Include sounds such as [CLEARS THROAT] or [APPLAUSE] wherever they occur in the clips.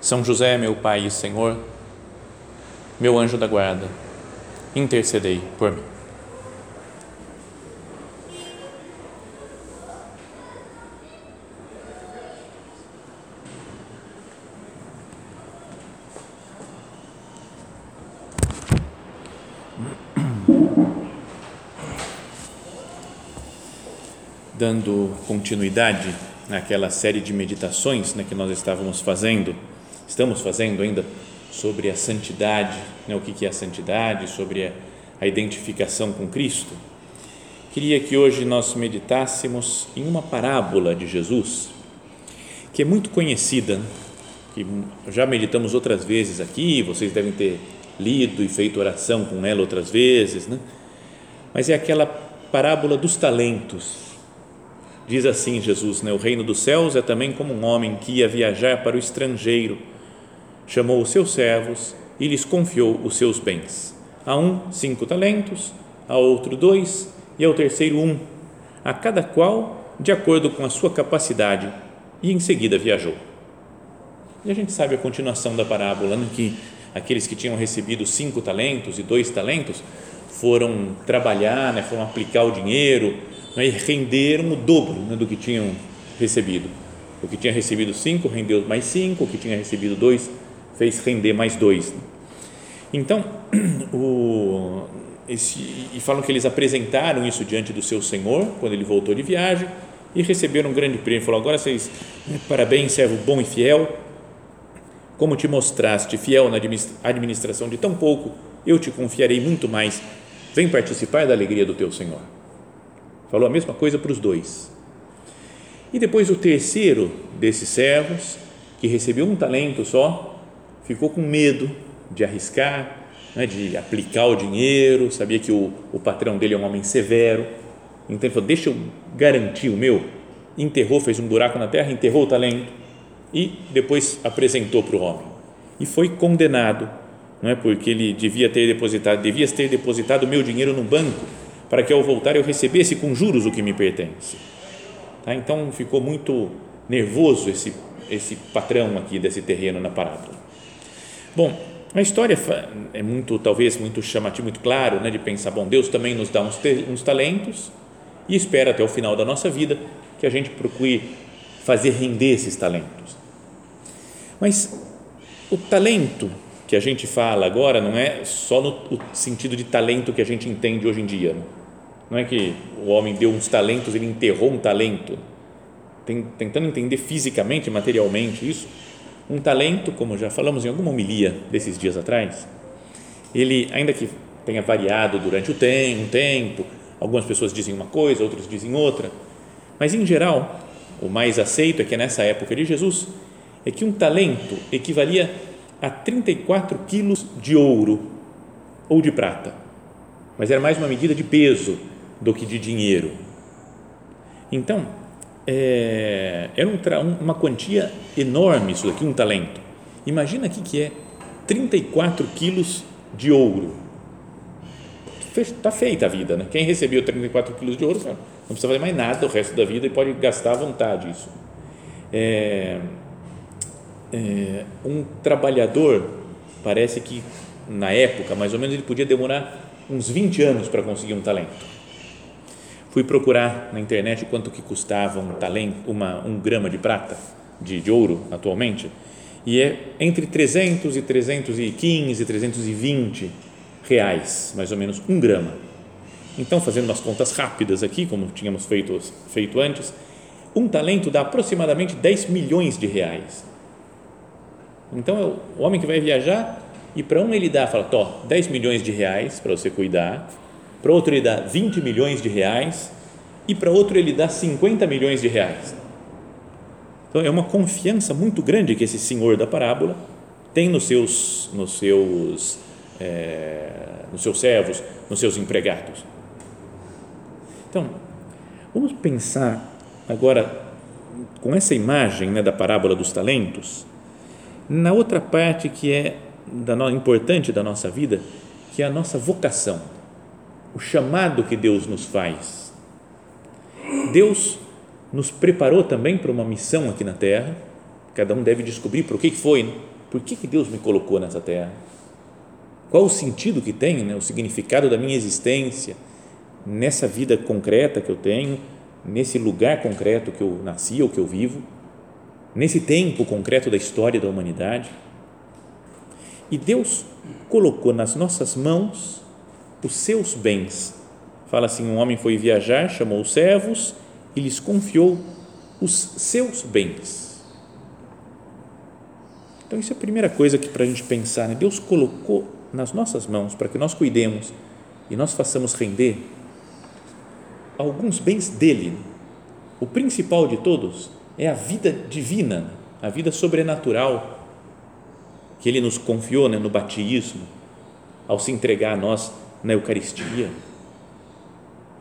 são José, meu Pai e Senhor, meu anjo da guarda, intercedei por mim. Dando continuidade naquela série de meditações né, que nós estávamos fazendo estamos fazendo ainda sobre a santidade, né, o que é a santidade, sobre a, a identificação com Cristo, queria que hoje nós meditássemos em uma parábola de Jesus, que é muito conhecida, que já meditamos outras vezes aqui, vocês devem ter lido e feito oração com ela outras vezes, né? mas é aquela parábola dos talentos. Diz assim Jesus, né? o reino dos céus é também como um homem que ia viajar para o estrangeiro chamou os seus servos e lhes confiou os seus bens. A um, cinco talentos, a outro, dois, e ao terceiro, um, a cada qual de acordo com a sua capacidade, e em seguida viajou. E a gente sabe a continuação da parábola, né, que aqueles que tinham recebido cinco talentos e dois talentos foram trabalhar, né, foram aplicar o dinheiro né, e renderam o dobro né, do que tinham recebido. O que tinha recebido cinco rendeu mais cinco, o que tinha recebido dois fez render mais dois. Então, [CLEARS THROAT] o, esse, e falam que eles apresentaram isso diante do seu senhor quando ele voltou de viagem e receberam um grande prêmio. Falou: agora vocês, parabéns, servo bom e fiel. Como te mostraste fiel na administração de tão pouco, eu te confiarei muito mais. Vem participar da alegria do teu senhor. Falou a mesma coisa para os dois. E depois o terceiro desses servos, que recebeu um talento só, ficou com medo de arriscar, né, de aplicar o dinheiro, sabia que o, o patrão dele é um homem severo, então ele falou: Deixa eu garantir o meu. Enterrou, fez um buraco na terra, enterrou o talento e depois apresentou para o homem. E foi condenado, não é? Porque ele devia ter depositado, devia ter depositado o meu dinheiro no banco para que ao voltar eu recebesse com juros o que me pertence. Tá? Então ficou muito nervoso esse esse patrão aqui desse terreno na parábola. Bom, a história é muito, talvez, muito chamativa, muito claro, né, de pensar, bom, Deus também nos dá uns, uns talentos e espera até o final da nossa vida que a gente procure fazer render esses talentos. Mas o talento que a gente fala agora não é só no sentido de talento que a gente entende hoje em dia. Não é que o homem deu uns talentos, ele enterrou um talento. Tentando entender fisicamente, materialmente isso, um talento, como já falamos em alguma homilia desses dias atrás, ele, ainda que tenha variado durante o tempo, um tempo, algumas pessoas dizem uma coisa, outros dizem outra, mas em geral, o mais aceito é que nessa época de Jesus, é que um talento equivalia a 34 quilos de ouro ou de prata, mas era mais uma medida de peso do que de dinheiro. Então, é, era um, uma quantia enorme isso daqui, um talento. Imagina aqui que é 34 quilos de ouro. Está feita a vida, né? Quem recebeu 34 quilos de ouro não precisa fazer mais nada o resto da vida e pode gastar à vontade isso. É, é, um trabalhador, parece que na época, mais ou menos, ele podia demorar uns 20 anos para conseguir um talento Fui procurar na internet quanto que custava um talento, uma, um grama de prata, de, de ouro atualmente, e é entre 300 e 315, 320 reais, mais ou menos, um grama. Então, fazendo umas contas rápidas aqui, como tínhamos feito, feito antes, um talento dá aproximadamente 10 milhões de reais. Então, é o homem que vai viajar e para um ele dá, fala, tó, 10 milhões de reais para você cuidar, para outro ele dá 20 milhões de reais e para outro ele dá 50 milhões de reais. Então é uma confiança muito grande que esse senhor da parábola tem nos seus, nos seus, é, nos seus servos, nos seus empregados. Então, vamos pensar agora com essa imagem né, da parábola dos talentos, na outra parte que é da, importante da nossa vida, que é a nossa vocação, o chamado que Deus nos faz. Deus nos preparou também para uma missão aqui na Terra. Cada um deve descobrir por que foi, né? por que Deus me colocou nessa Terra. Qual o sentido que tem, né? o significado da minha existência nessa vida concreta que eu tenho, nesse lugar concreto que eu nasci ou que eu vivo, nesse tempo concreto da história da humanidade. E Deus colocou nas nossas mãos os seus bens. Fala assim: um homem foi viajar, chamou os servos e lhes confiou os seus bens. Então, isso é a primeira coisa que para a gente pensar, né? Deus colocou nas nossas mãos para que nós cuidemos e nós façamos render alguns bens dele. O principal de todos é a vida divina, a vida sobrenatural que ele nos confiou né, no batismo, ao se entregar a nós na Eucaristia.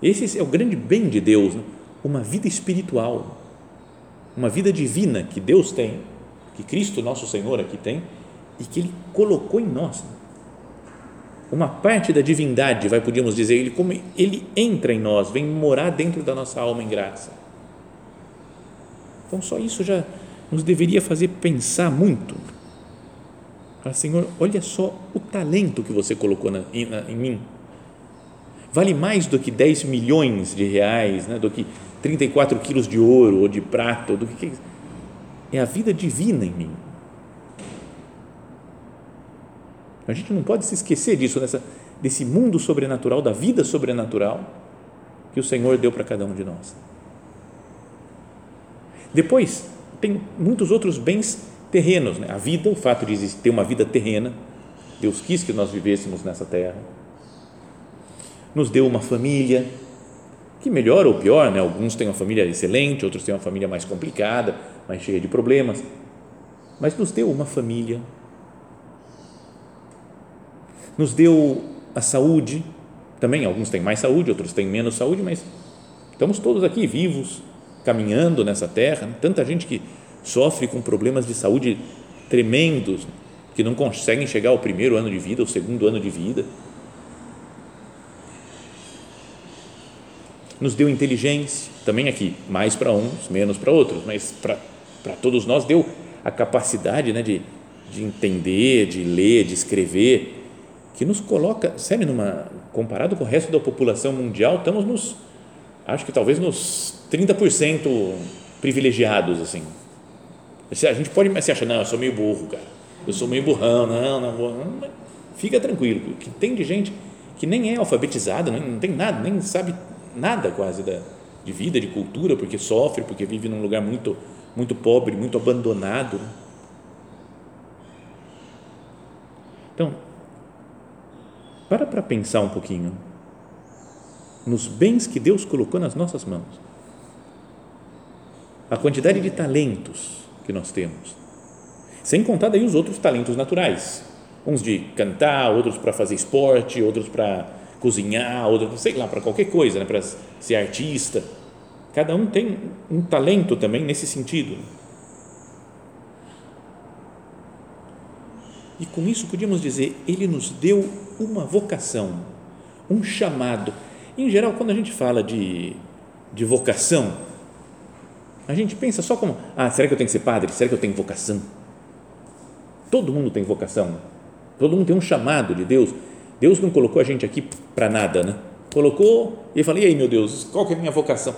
Esse é o grande bem de Deus, né? uma vida espiritual, uma vida divina que Deus tem, que Cristo, nosso Senhor, aqui tem e que Ele colocou em nós. Né? uma parte da divindade, vai podíamos dizer, ele como ele entra em nós, vem morar dentro da nossa alma em graça. Então só isso já nos deveria fazer pensar muito. Fala, Senhor, olha só o talento que você colocou na, em, na, em, mim. Vale mais do que 10 milhões de reais, né? do que 34 quilos de ouro ou de prata, do que é a vida divina em mim A gente não pode se esquecer disso, dessa, desse mundo sobrenatural, da vida sobrenatural que o Senhor deu para cada um de nós. Depois, tem muitos outros bens terrenos, né? a vida, o fato de ter uma vida terrena, Deus quis que nós vivêssemos nessa terra, nos deu uma família, que melhor ou pior, né? alguns têm uma família excelente, outros têm uma família mais complicada, mais cheia de problemas, mas nos deu uma família nos deu a saúde, também alguns têm mais saúde, outros têm menos saúde, mas estamos todos aqui vivos, caminhando nessa terra. Tanta gente que sofre com problemas de saúde tremendos, que não conseguem chegar ao primeiro ano de vida, ao segundo ano de vida. Nos deu inteligência, também aqui, mais para uns, menos para outros, mas para, todos nós deu a capacidade né, de, de entender, de ler, de escrever, que nos coloca, sério, numa, comparado com o resto da população mundial, estamos nos, acho que talvez nos 30% privilegiados, assim. A gente pode, mas você acha, não, eu sou meio burro, cara, eu sou meio burrão, não, não, não, fica tranquilo, que tem de gente que nem é alfabetizada, não tem nada, nem sabe nada quase da, de vida, de cultura, porque sofre, porque vive num lugar muito, muito pobre, muito abandonado. Então, para para pensar um pouquinho nos bens que Deus colocou nas nossas mãos. A quantidade de talentos que nós temos. Sem contar daí os outros talentos naturais. Uns de cantar, outros para fazer esporte, outros para cozinhar, outros, sei lá, para qualquer coisa, né? para ser artista. Cada um tem um talento também nesse sentido. E com isso podíamos dizer, ele nos deu uma vocação, um chamado. Em geral, quando a gente fala de, de vocação, a gente pensa só como, ah, será que eu tenho que ser padre? Será que eu tenho vocação? Todo mundo tem vocação. Todo mundo tem um chamado de Deus. Deus não colocou a gente aqui para nada, né? Colocou e falei, e aí, meu Deus, qual que é a minha vocação?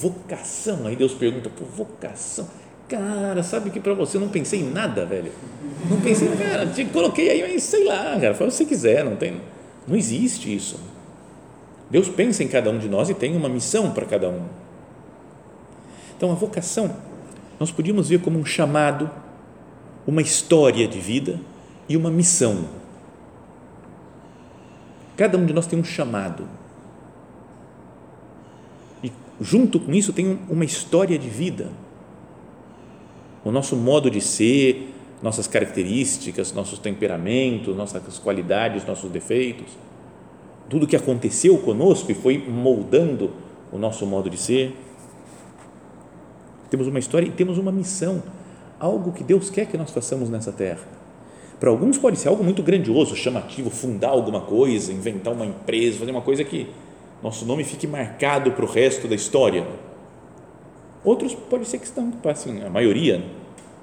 Vocação. Aí Deus pergunta, por vocação Cara, sabe que para você eu não pensei em nada, velho. Não pensei, cara, te coloquei aí, mas sei lá, cara, faz o que você quiser, não tem, não existe isso. Deus pensa em cada um de nós e tem uma missão para cada um. Então, a vocação, nós podíamos ver como um chamado, uma história de vida e uma missão. Cada um de nós tem um chamado. E junto com isso tem uma história de vida o nosso modo de ser, nossas características, nossos temperamentos, nossas qualidades, nossos defeitos. Tudo que aconteceu conosco e foi moldando o nosso modo de ser. Temos uma história e temos uma missão, algo que Deus quer que nós façamos nessa terra. Para alguns pode ser algo muito grandioso, chamativo, fundar alguma coisa, inventar uma empresa, fazer uma coisa que nosso nome fique marcado para o resto da história. Outros pode ser que estão, passem, a maioria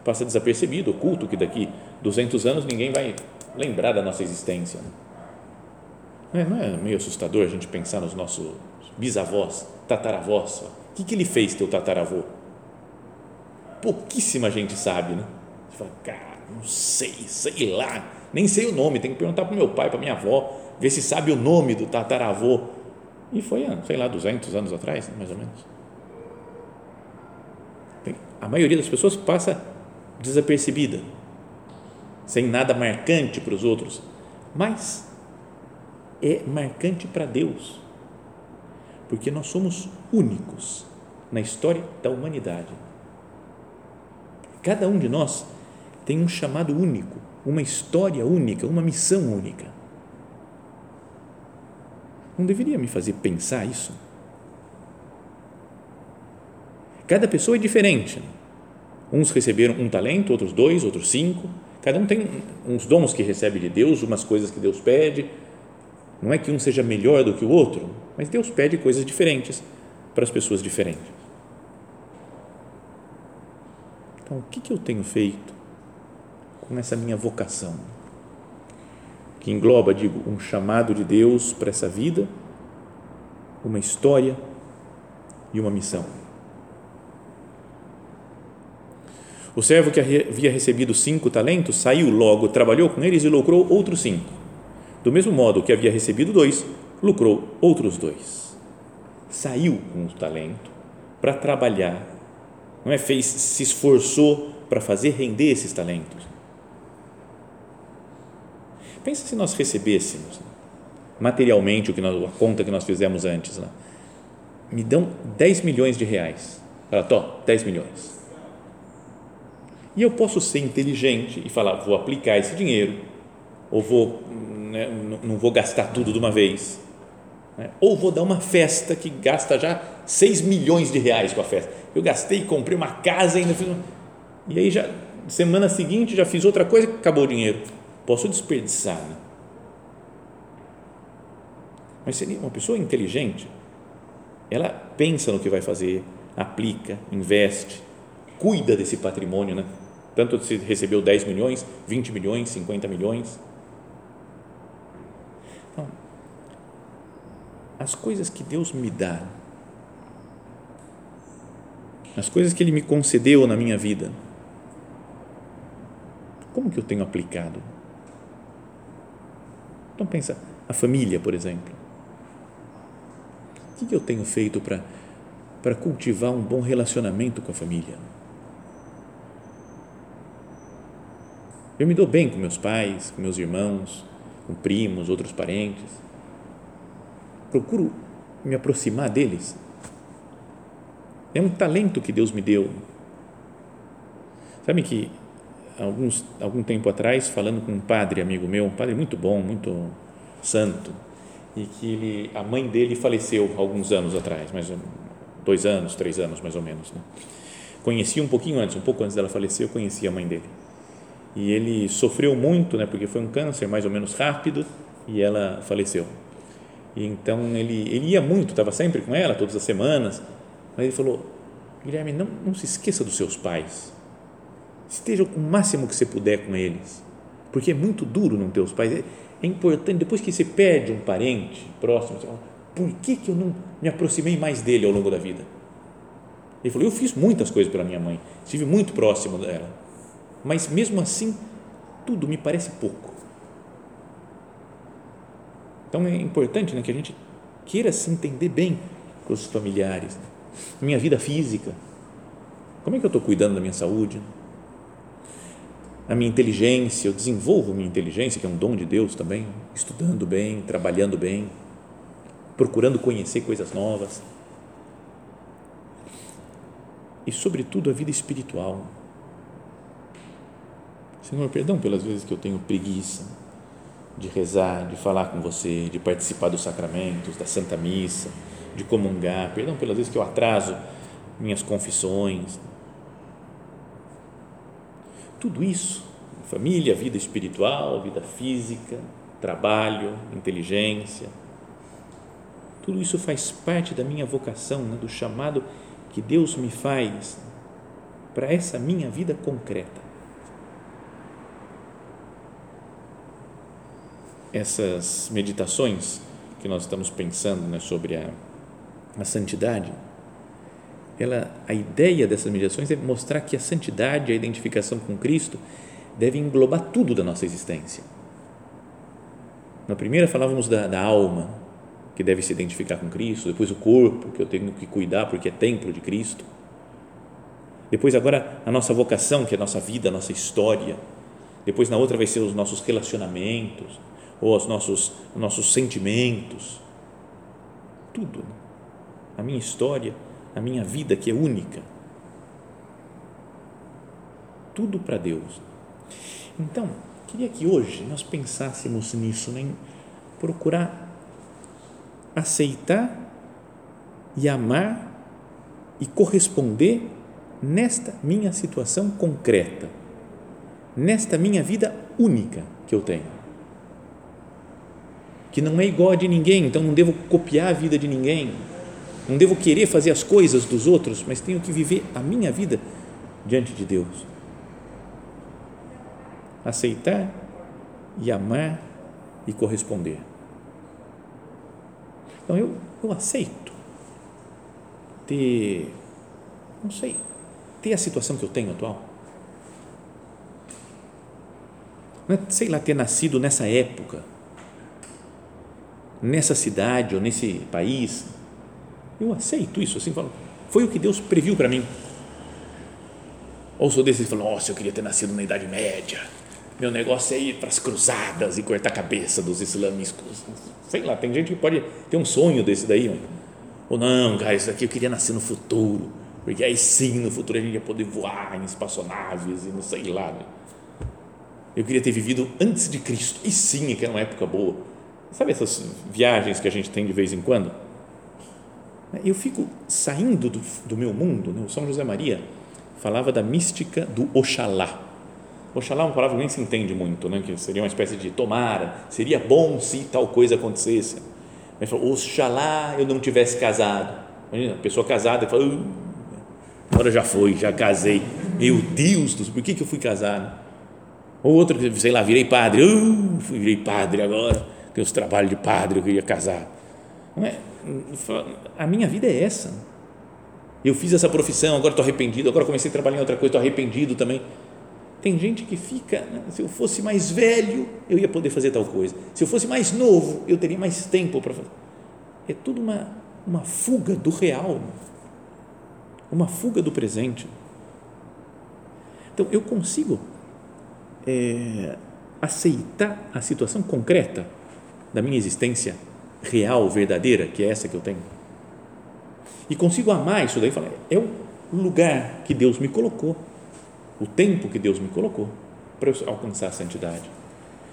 passa desapercebido, oculto, que daqui 200 anos ninguém vai lembrar da nossa existência. Não é, não é meio assustador a gente pensar nos nossos bisavós, tataravós? O que, que ele fez, teu tataravô? Pouquíssima gente sabe, né? Você fala, cara, não sei, sei lá, nem sei o nome, tem que perguntar para meu pai, para minha avó, ver se sabe o nome do tataravô. E foi, sei lá, 200 anos atrás, né, mais ou menos. A maioria das pessoas passa desapercebida, sem nada marcante para os outros, mas é marcante para Deus, porque nós somos únicos na história da humanidade. Cada um de nós tem um chamado único, uma história única, uma missão única. Não deveria me fazer pensar isso? Cada pessoa é diferente. Uns receberam um talento, outros dois, outros cinco. Cada um tem uns dons que recebe de Deus, umas coisas que Deus pede. Não é que um seja melhor do que o outro, mas Deus pede coisas diferentes para as pessoas diferentes. Então, o que, que eu tenho feito com essa minha vocação? Que engloba, digo, um chamado de Deus para essa vida, uma história e uma missão. O servo que havia recebido cinco talentos saiu logo, trabalhou com eles e lucrou outros cinco. Do mesmo modo que havia recebido dois, lucrou outros dois. Saiu com o talento para trabalhar, não é? Fez, se esforçou para fazer render esses talentos. Pensa se nós recebêssemos materialmente o que nós, a conta que nós fizemos antes, né? me dão 10 milhões de reais. Fala, tô, 10 milhões e eu posso ser inteligente e falar, vou aplicar esse dinheiro, ou vou, né, não vou gastar tudo de uma vez, né? ou vou dar uma festa que gasta já 6 milhões de reais com a festa. Eu gastei, comprei uma casa ainda fiz uma, e aí já semana seguinte já fiz outra coisa, acabou o dinheiro. Posso desperdiçar, né? Mas seria uma pessoa inteligente, ela pensa no que vai fazer, aplica, investe, cuida desse patrimônio, né? Tanto se recebeu 10 milhões, 20 milhões, 50 milhões. Então, as coisas que Deus me dá, as coisas que Ele me concedeu na minha vida, como que eu tenho aplicado? Então pensa, a família, por exemplo. O que eu tenho feito para, para cultivar um bom relacionamento com a família? Eu me dou bem com meus pais, com meus irmãos, com primos, outros parentes. Procuro me aproximar deles. É um talento que Deus me deu. Sabe que alguns algum tempo atrás, falando com um padre amigo meu, um padre muito bom, muito santo, e que ele, a mãe dele faleceu alguns anos atrás, mais dois anos, três anos mais ou menos. Né? Conheci um pouquinho antes, um pouco antes dela falecer, eu conheci a mãe dele e ele sofreu muito, né, porque foi um câncer mais ou menos rápido e ela faleceu. E então ele, ele ia muito, estava sempre com ela, todas as semanas, mas ele falou, Guilherme, não, não se esqueça dos seus pais, esteja o máximo que você puder com eles, porque é muito duro não ter os pais, é, é importante, depois que você perde um parente próximo, você fala, por que, que eu não me aproximei mais dele ao longo da vida? Ele falou, eu fiz muitas coisas pela minha mãe, estive muito próximo dela, mas mesmo assim, tudo me parece pouco. Então é importante né, que a gente queira se entender bem com os familiares. Né? Minha vida física, como é que eu estou cuidando da minha saúde? A minha inteligência, eu desenvolvo minha inteligência, que é um dom de Deus também, estudando bem, trabalhando bem, procurando conhecer coisas novas. E, sobretudo, a vida espiritual Senhor, perdão pelas vezes que eu tenho preguiça de rezar, de falar com você, de participar dos sacramentos, da Santa Missa, de comungar. Perdão pelas vezes que eu atraso minhas confissões. Tudo isso, família, vida espiritual, vida física, trabalho, inteligência, tudo isso faz parte da minha vocação, né, do chamado que Deus me faz para essa minha vida concreta. Essas meditações que nós estamos pensando né, sobre a, a santidade, ela, a ideia dessas meditações é mostrar que a santidade, a identificação com Cristo, deve englobar tudo da nossa existência. Na primeira falávamos da, da alma, que deve se identificar com Cristo, depois o corpo, que eu tenho que cuidar porque é templo de Cristo. Depois, agora, a nossa vocação, que é a nossa vida, a nossa história. Depois, na outra, vai ser os nossos relacionamentos, ou os nossos, os nossos sentimentos. Tudo. A minha história, a minha vida, que é única. Tudo para Deus. Então, queria que hoje nós pensássemos nisso, né? em procurar aceitar e amar e corresponder nesta minha situação concreta, nesta minha vida única que eu tenho. Que não é igual a de ninguém, então não devo copiar a vida de ninguém, não devo querer fazer as coisas dos outros, mas tenho que viver a minha vida diante de Deus. Aceitar e amar e corresponder. Então eu, eu aceito ter, não sei, ter a situação que eu tenho atual. Não é, sei lá, ter nascido nessa época, nessa cidade ou nesse país. Eu aceito isso, assim, falo, foi o que Deus previu para mim. Ou sou desses que falam, nossa, eu queria ter nascido na Idade Média meu negócio é ir para as cruzadas e cortar a cabeça dos islâmicos. Sei lá, tem gente que pode ter um sonho desse daí. Ou não, cara, isso aqui eu queria nascer no futuro, porque aí sim, no futuro a gente ia poder voar em espaçonaves e não sei lá. Né? Eu queria ter vivido antes de Cristo, e sim, que era uma época boa. Sabe essas viagens que a gente tem de vez em quando? Eu fico saindo do, do meu mundo, né? o São José Maria falava da mística do Oxalá Oxalá é uma palavra que nem se entende muito, né? que seria uma espécie de tomara, seria bom se tal coisa acontecesse. Ele falou, oxalá eu não tivesse casado. Imagina, pessoa casada fala, uh, agora já foi, já casei. Meu Deus, por que, que eu fui casado? Ou outro, sei lá, virei padre, uh, virei padre agora, tenho os trabalhos de padre, eu queria casar. Não é? A minha vida é essa. Eu fiz essa profissão, agora estou arrependido, agora comecei a trabalhar em outra coisa, estou arrependido também tem gente que fica, né? se eu fosse mais velho, eu ia poder fazer tal coisa. Se eu fosse mais novo, eu teria mais tempo para fazer. É tudo uma, uma fuga do real, uma fuga do presente. Então, eu consigo é, aceitar a situação concreta da minha existência real, verdadeira, que é essa que eu tenho. E consigo amar isso daí, falar, é o lugar que Deus me colocou o tempo que Deus me colocou para eu alcançar a santidade.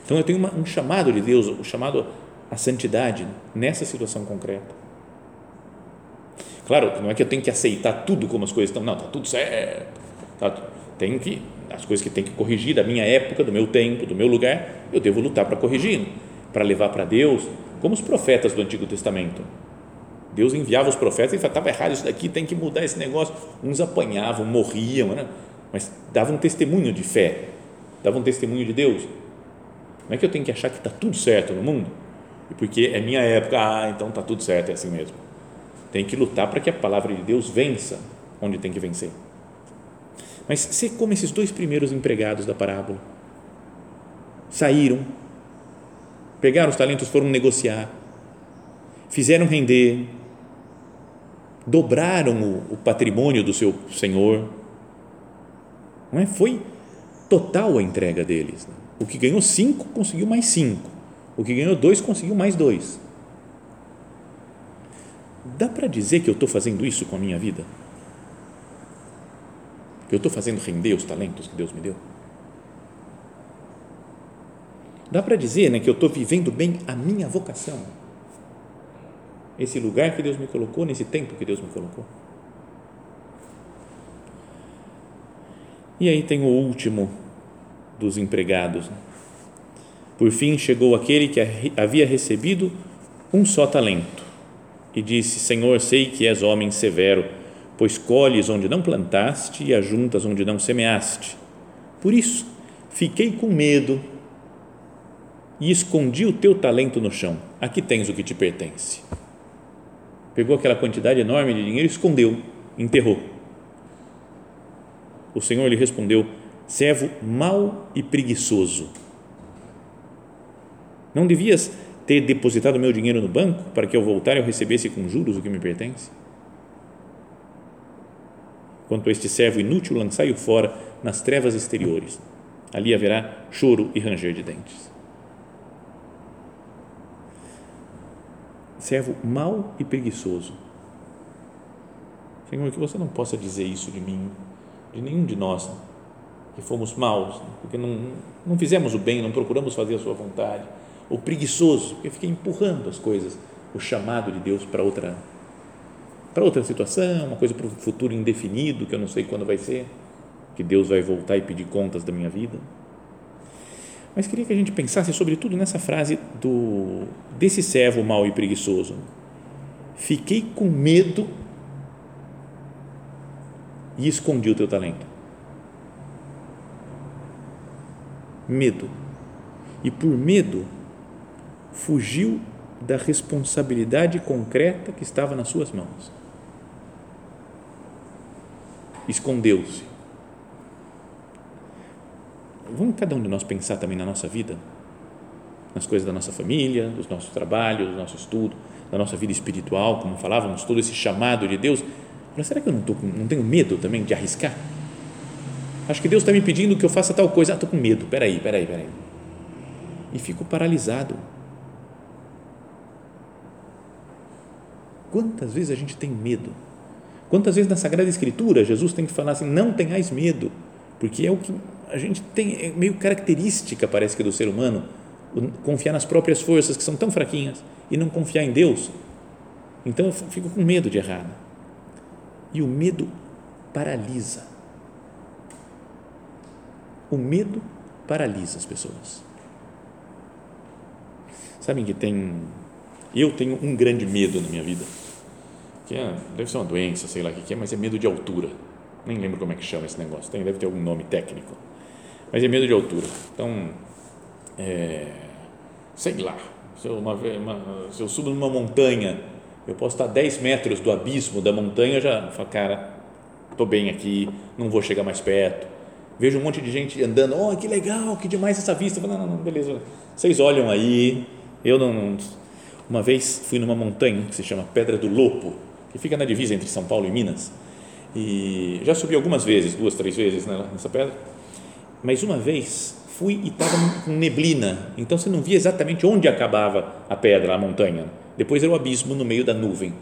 Então eu tenho uma, um chamado de Deus, o um chamado à santidade nessa situação concreta. Claro, não é que eu tenho que aceitar tudo como as coisas estão, não, está tudo certo. Tá, tenho que, as coisas que tem que corrigir da minha época, do meu tempo, do meu lugar, eu devo lutar para corrigir, para levar para Deus, como os profetas do Antigo Testamento. Deus enviava os profetas e falava, estava errado isso daqui, tem que mudar esse negócio. Uns apanhavam, morriam, né? mas dava um testemunho de fé, dava um testemunho de Deus. Não é que eu tenho que achar que está tudo certo no mundo, porque é minha época, ah, então está tudo certo, é assim mesmo. Tem que lutar para que a palavra de Deus vença onde tem que vencer. Mas ser como esses dois primeiros empregados da parábola. Saíram, pegaram os talentos, foram negociar, fizeram render, dobraram o, o patrimônio do seu senhor, não é? Foi total a entrega deles. Né? O que ganhou cinco conseguiu mais cinco. O que ganhou dois conseguiu mais dois. Dá para dizer que eu estou fazendo isso com a minha vida? Que eu estou fazendo render os talentos que Deus me deu? Dá para dizer né, que eu estou vivendo bem a minha vocação. Esse lugar que Deus me colocou, nesse tempo que Deus me colocou. E aí tem o último dos empregados. Por fim chegou aquele que havia recebido um só talento e disse: Senhor, sei que és homem severo, pois colhes onde não plantaste e ajuntas onde não semeaste. Por isso, fiquei com medo e escondi o teu talento no chão. Aqui tens o que te pertence. Pegou aquela quantidade enorme de dinheiro e escondeu, enterrou. O Senhor lhe respondeu: servo mau e preguiçoso. Não devias ter depositado meu dinheiro no banco para que ao voltar eu recebesse com juros o que me pertence? Quanto a este servo inútil, lançai-o fora nas trevas exteriores. Ali haverá choro e ranger de dentes. Servo mau e preguiçoso. Senhor, que você não possa dizer isso de mim, de nenhum de nós, que fomos maus, porque não, não fizemos o bem, não procuramos fazer a sua vontade ou preguiçoso, porque fiquei empurrando as coisas, o chamado de Deus para outra para outra situação, uma coisa para o futuro indefinido, que eu não sei quando vai ser, que Deus vai voltar e pedir contas da minha vida. Mas queria que a gente pensasse sobretudo nessa frase do desse servo mau e preguiçoso. Fiquei com medo e escondi o teu talento. Medo. E por medo fugiu da responsabilidade concreta que estava nas suas mãos. Escondeu-se. Vamos cada um de nós pensar também na nossa vida, nas coisas da nossa família, dos nossos trabalhos, do nosso estudo, da nossa vida espiritual, como falávamos, todo esse chamado de Deus. Mas será que eu não, tô não tenho medo também de arriscar? Acho que Deus está me pedindo que eu faça tal coisa. Ah, estou com medo. Peraí, peraí, peraí. E fico paralisado Quantas vezes a gente tem medo? Quantas vezes na Sagrada Escritura Jesus tem que falar assim: não tenhais medo, porque é o que a gente tem, é meio característica, parece que, do ser humano, confiar nas próprias forças que são tão fraquinhas e não confiar em Deus. Então eu fico com medo de errar. E o medo paralisa. O medo paralisa as pessoas. Sabem que tem. Eu tenho um grande medo na minha vida que é, deve ser uma doença, sei lá o que é, mas é medo de altura. Nem lembro como é que chama esse negócio, tem, deve ter algum nome técnico. Mas é medo de altura. Então, é, sei lá, se eu, uma, uma, se eu subo numa montanha, eu posso estar a 10 metros do abismo da montanha, já falo, cara, estou bem aqui, não vou chegar mais perto. Vejo um monte de gente andando, oh, que legal, que demais essa vista. Eu falo, não, não, beleza, vocês olham aí, eu não, não. Uma vez fui numa montanha que se chama Pedra do Lopo, que fica na divisa entre São Paulo e Minas. E já subi algumas vezes, duas, três vezes né, nessa pedra, mas uma vez fui e estava com neblina, então você não via exatamente onde acabava a pedra, a montanha. Depois era o abismo no meio da nuvem.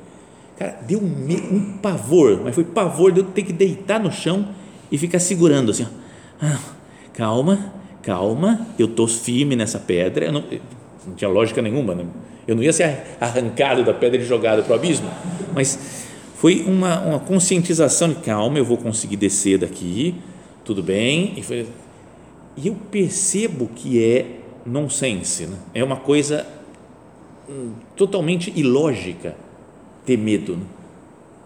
Cara, deu um, um pavor, mas foi pavor de eu ter que deitar no chão e ficar segurando assim. Ah, calma, calma, eu estou firme nessa pedra. Não, não, tinha lógica nenhuma, né? eu não ia ser arrancado da pedra e jogado para o abismo, mas foi uma, uma conscientização de calma, eu vou conseguir descer daqui, tudo bem, e, foi, e eu percebo que é nonsense, né? é uma coisa hum, totalmente ilógica ter medo, né?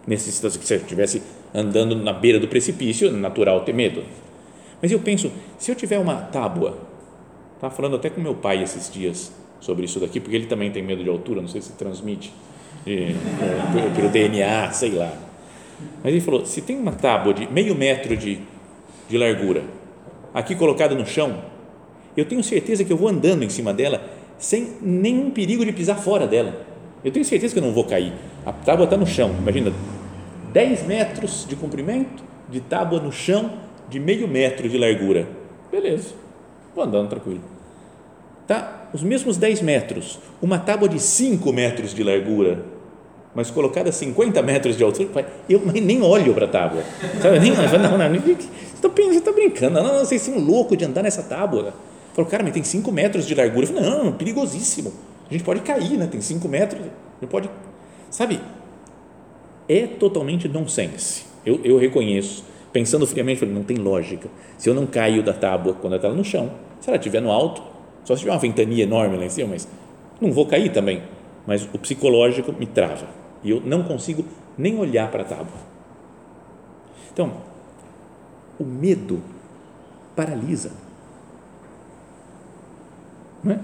nessa situação que você estivesse andando na beira do precipício, é natural ter medo, mas eu penso, se eu tiver uma tábua, estava falando até com meu pai esses dias, sobre isso daqui, porque ele também tem medo de altura, não sei se transmite é, pelo DNA, sei lá. Mas ele falou: se tem uma tábua de meio metro de, de largura, aqui colocada no chão, eu tenho certeza que eu vou andando em cima dela sem nenhum perigo de pisar fora dela. Eu tenho certeza que eu não vou cair. A tábua está no chão, imagina, 10 metros de comprimento, de tábua no chão, de meio metro de largura. Beleza, vou andando tranquilo. Tá os mesmos 10 metros, uma tábua de 5 metros de largura, mas colocada a 50 metros de altura, eu nem olho para a tábua. Sabe? Nem, não, não, você está tá brincando, não, não, vocês são loucos de andar nessa tábua. Falou, cara, mas tem 5 metros de largura. Eu falei, não, perigosíssimo. A gente pode cair, né? Tem 5 metros, não pode. Sabe? É totalmente nonsense. Eu, eu reconheço. Pensando friamente, falei, não tem lógica. Se eu não caio da tábua quando ela está no chão, se ela estiver no alto, só se tiver uma ventania enorme lá em cima, mas não vou cair também. Mas o psicológico me trava. E eu não consigo nem olhar para a tábua. Então, o medo paralisa. É?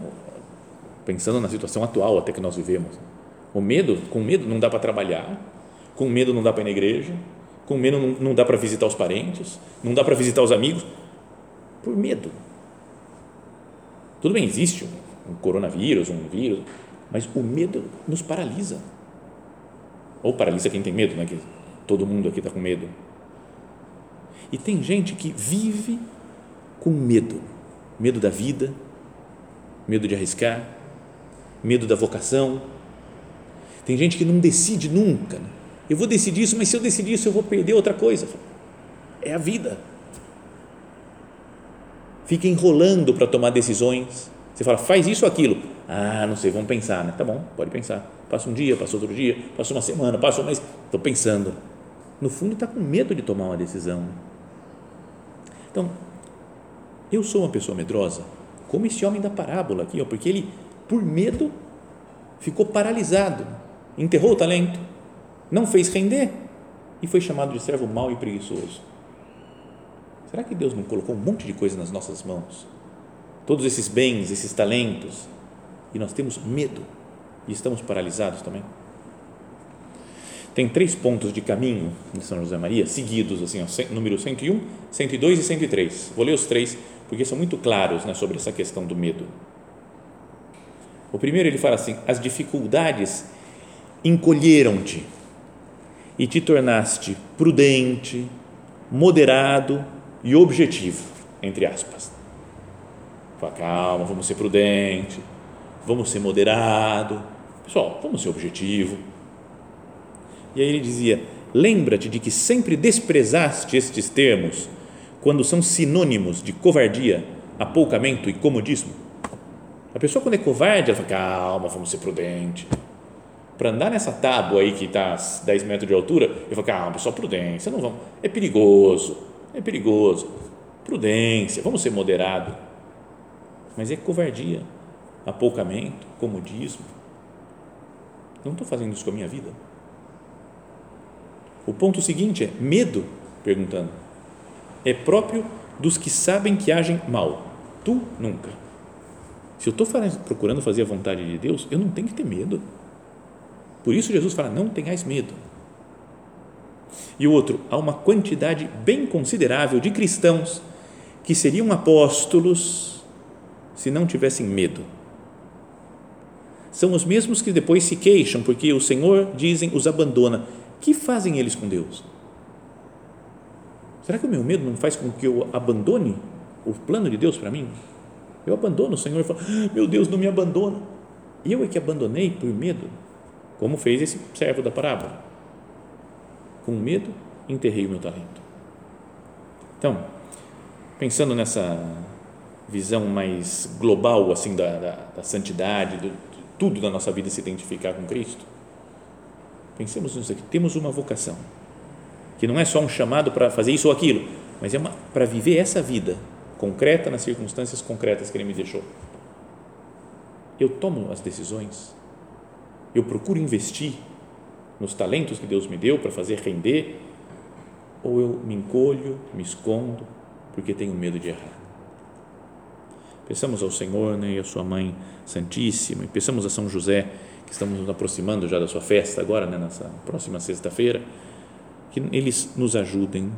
Pensando na situação atual até que nós vivemos. O medo, com medo não dá para trabalhar, com medo não dá para ir na igreja, com medo não, não dá para visitar os parentes, não dá para visitar os amigos, por medo. Tudo bem, existe um, um coronavírus, um vírus, mas o medo nos paralisa. Ou paralisa quem tem medo, né? Que todo mundo aqui está com medo. E tem gente que vive com medo, medo da vida, medo de arriscar, medo da vocação. Tem gente que não decide nunca. Né? Eu vou decidir isso, mas se eu decidir isso, eu vou perder outra coisa. É a vida. Fica enrolando para tomar decisões. Você fala, faz isso ou aquilo. Ah, não sei, vamos pensar, né? Tá bom, pode pensar. Passa um dia, passa outro dia, passa uma semana, passa um mês. Estou pensando. No fundo, está com medo de tomar uma decisão. Então, eu sou uma pessoa medrosa, como esse homem da parábola aqui, ó, porque ele, por medo, ficou paralisado, enterrou o talento, não fez render e foi chamado de servo mau e preguiçoso. Será que Deus não colocou um monte de coisa nas nossas mãos? Todos esses bens, esses talentos, e nós temos medo e estamos paralisados também? Tem três pontos de caminho de São José Maria, seguidos, assim, ó, número 101, 102 e 103. Vou ler os três, porque são muito claros né, sobre essa questão do medo. O primeiro, ele fala assim: as dificuldades encolheram-te e te tornaste prudente, moderado e objetivo, entre aspas. Fala, calma, vamos ser prudente, vamos ser moderado. Pessoal, vamos ser objetivo e aí ele dizia: Lembra-te de que sempre desprezaste estes termos quando são sinônimos de covardia, apoucamento e comodismo. A pessoa, quando é covarde, ela fala: calma, vamos ser prudente. Para andar nessa tábua aí que está a 10 metros de altura, eu falo: calma, pessoal, prudência, não vamos. É perigoso, é perigoso. Prudência, vamos ser moderado. Mas é covardia, apoucamento, comodismo. Não estou fazendo isso com a minha vida. O ponto seguinte é medo, perguntando. É próprio dos que sabem que agem mal. Tu nunca. Se eu estou procurando fazer a vontade de Deus, eu não tenho que ter medo. Por isso Jesus fala: não tenhais medo. E o outro, há uma quantidade bem considerável de cristãos que seriam apóstolos se não tivessem medo. São os mesmos que depois se queixam porque o Senhor, dizem, os abandona que fazem eles com Deus? Será que o meu medo não faz com que eu abandone o plano de Deus para mim? Eu abandono o Senhor e falo, ah, meu Deus, não me abandona. Eu é que abandonei por medo, como fez esse servo da parábola. Com medo, enterrei o meu talento. Então, pensando nessa visão mais global assim da, da, da santidade, do, tudo da nossa vida se identificar com Cristo, Pensemos nisso aqui. Temos uma vocação, que não é só um chamado para fazer isso ou aquilo, mas é para viver essa vida concreta nas circunstâncias concretas que Ele me deixou. Eu tomo as decisões, eu procuro investir nos talentos que Deus me deu para fazer render, ou eu me encolho, me escondo, porque tenho medo de errar. Peçamos ao Senhor né, e à Sua Mãe Santíssima, e peçamos a São José que estamos nos aproximando já da sua festa agora, né, nessa próxima sexta-feira, que eles nos ajudem.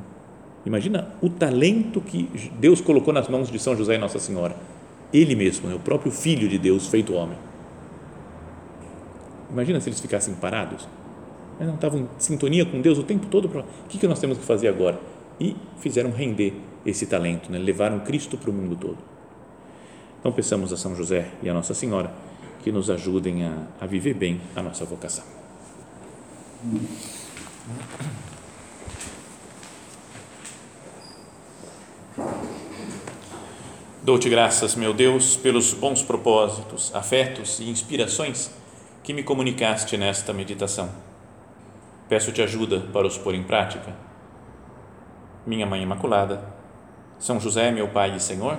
Imagina o talento que Deus colocou nas mãos de São José e Nossa Senhora. Ele mesmo, né, o próprio Filho de Deus feito homem. Imagina se eles ficassem parados. Eles não estavam em sintonia com Deus o tempo todo. Para, o que, que nós temos que fazer agora? E fizeram render esse talento, né? levaram Cristo para o mundo todo. Então, peçamos a São José e a Nossa Senhora que nos ajudem a, a viver bem a nossa vocação. Dou-te graças, meu Deus, pelos bons propósitos, afetos e inspirações que me comunicaste nesta meditação. Peço-te ajuda para os pôr em prática. Minha Mãe Imaculada, São José, meu Pai e Senhor,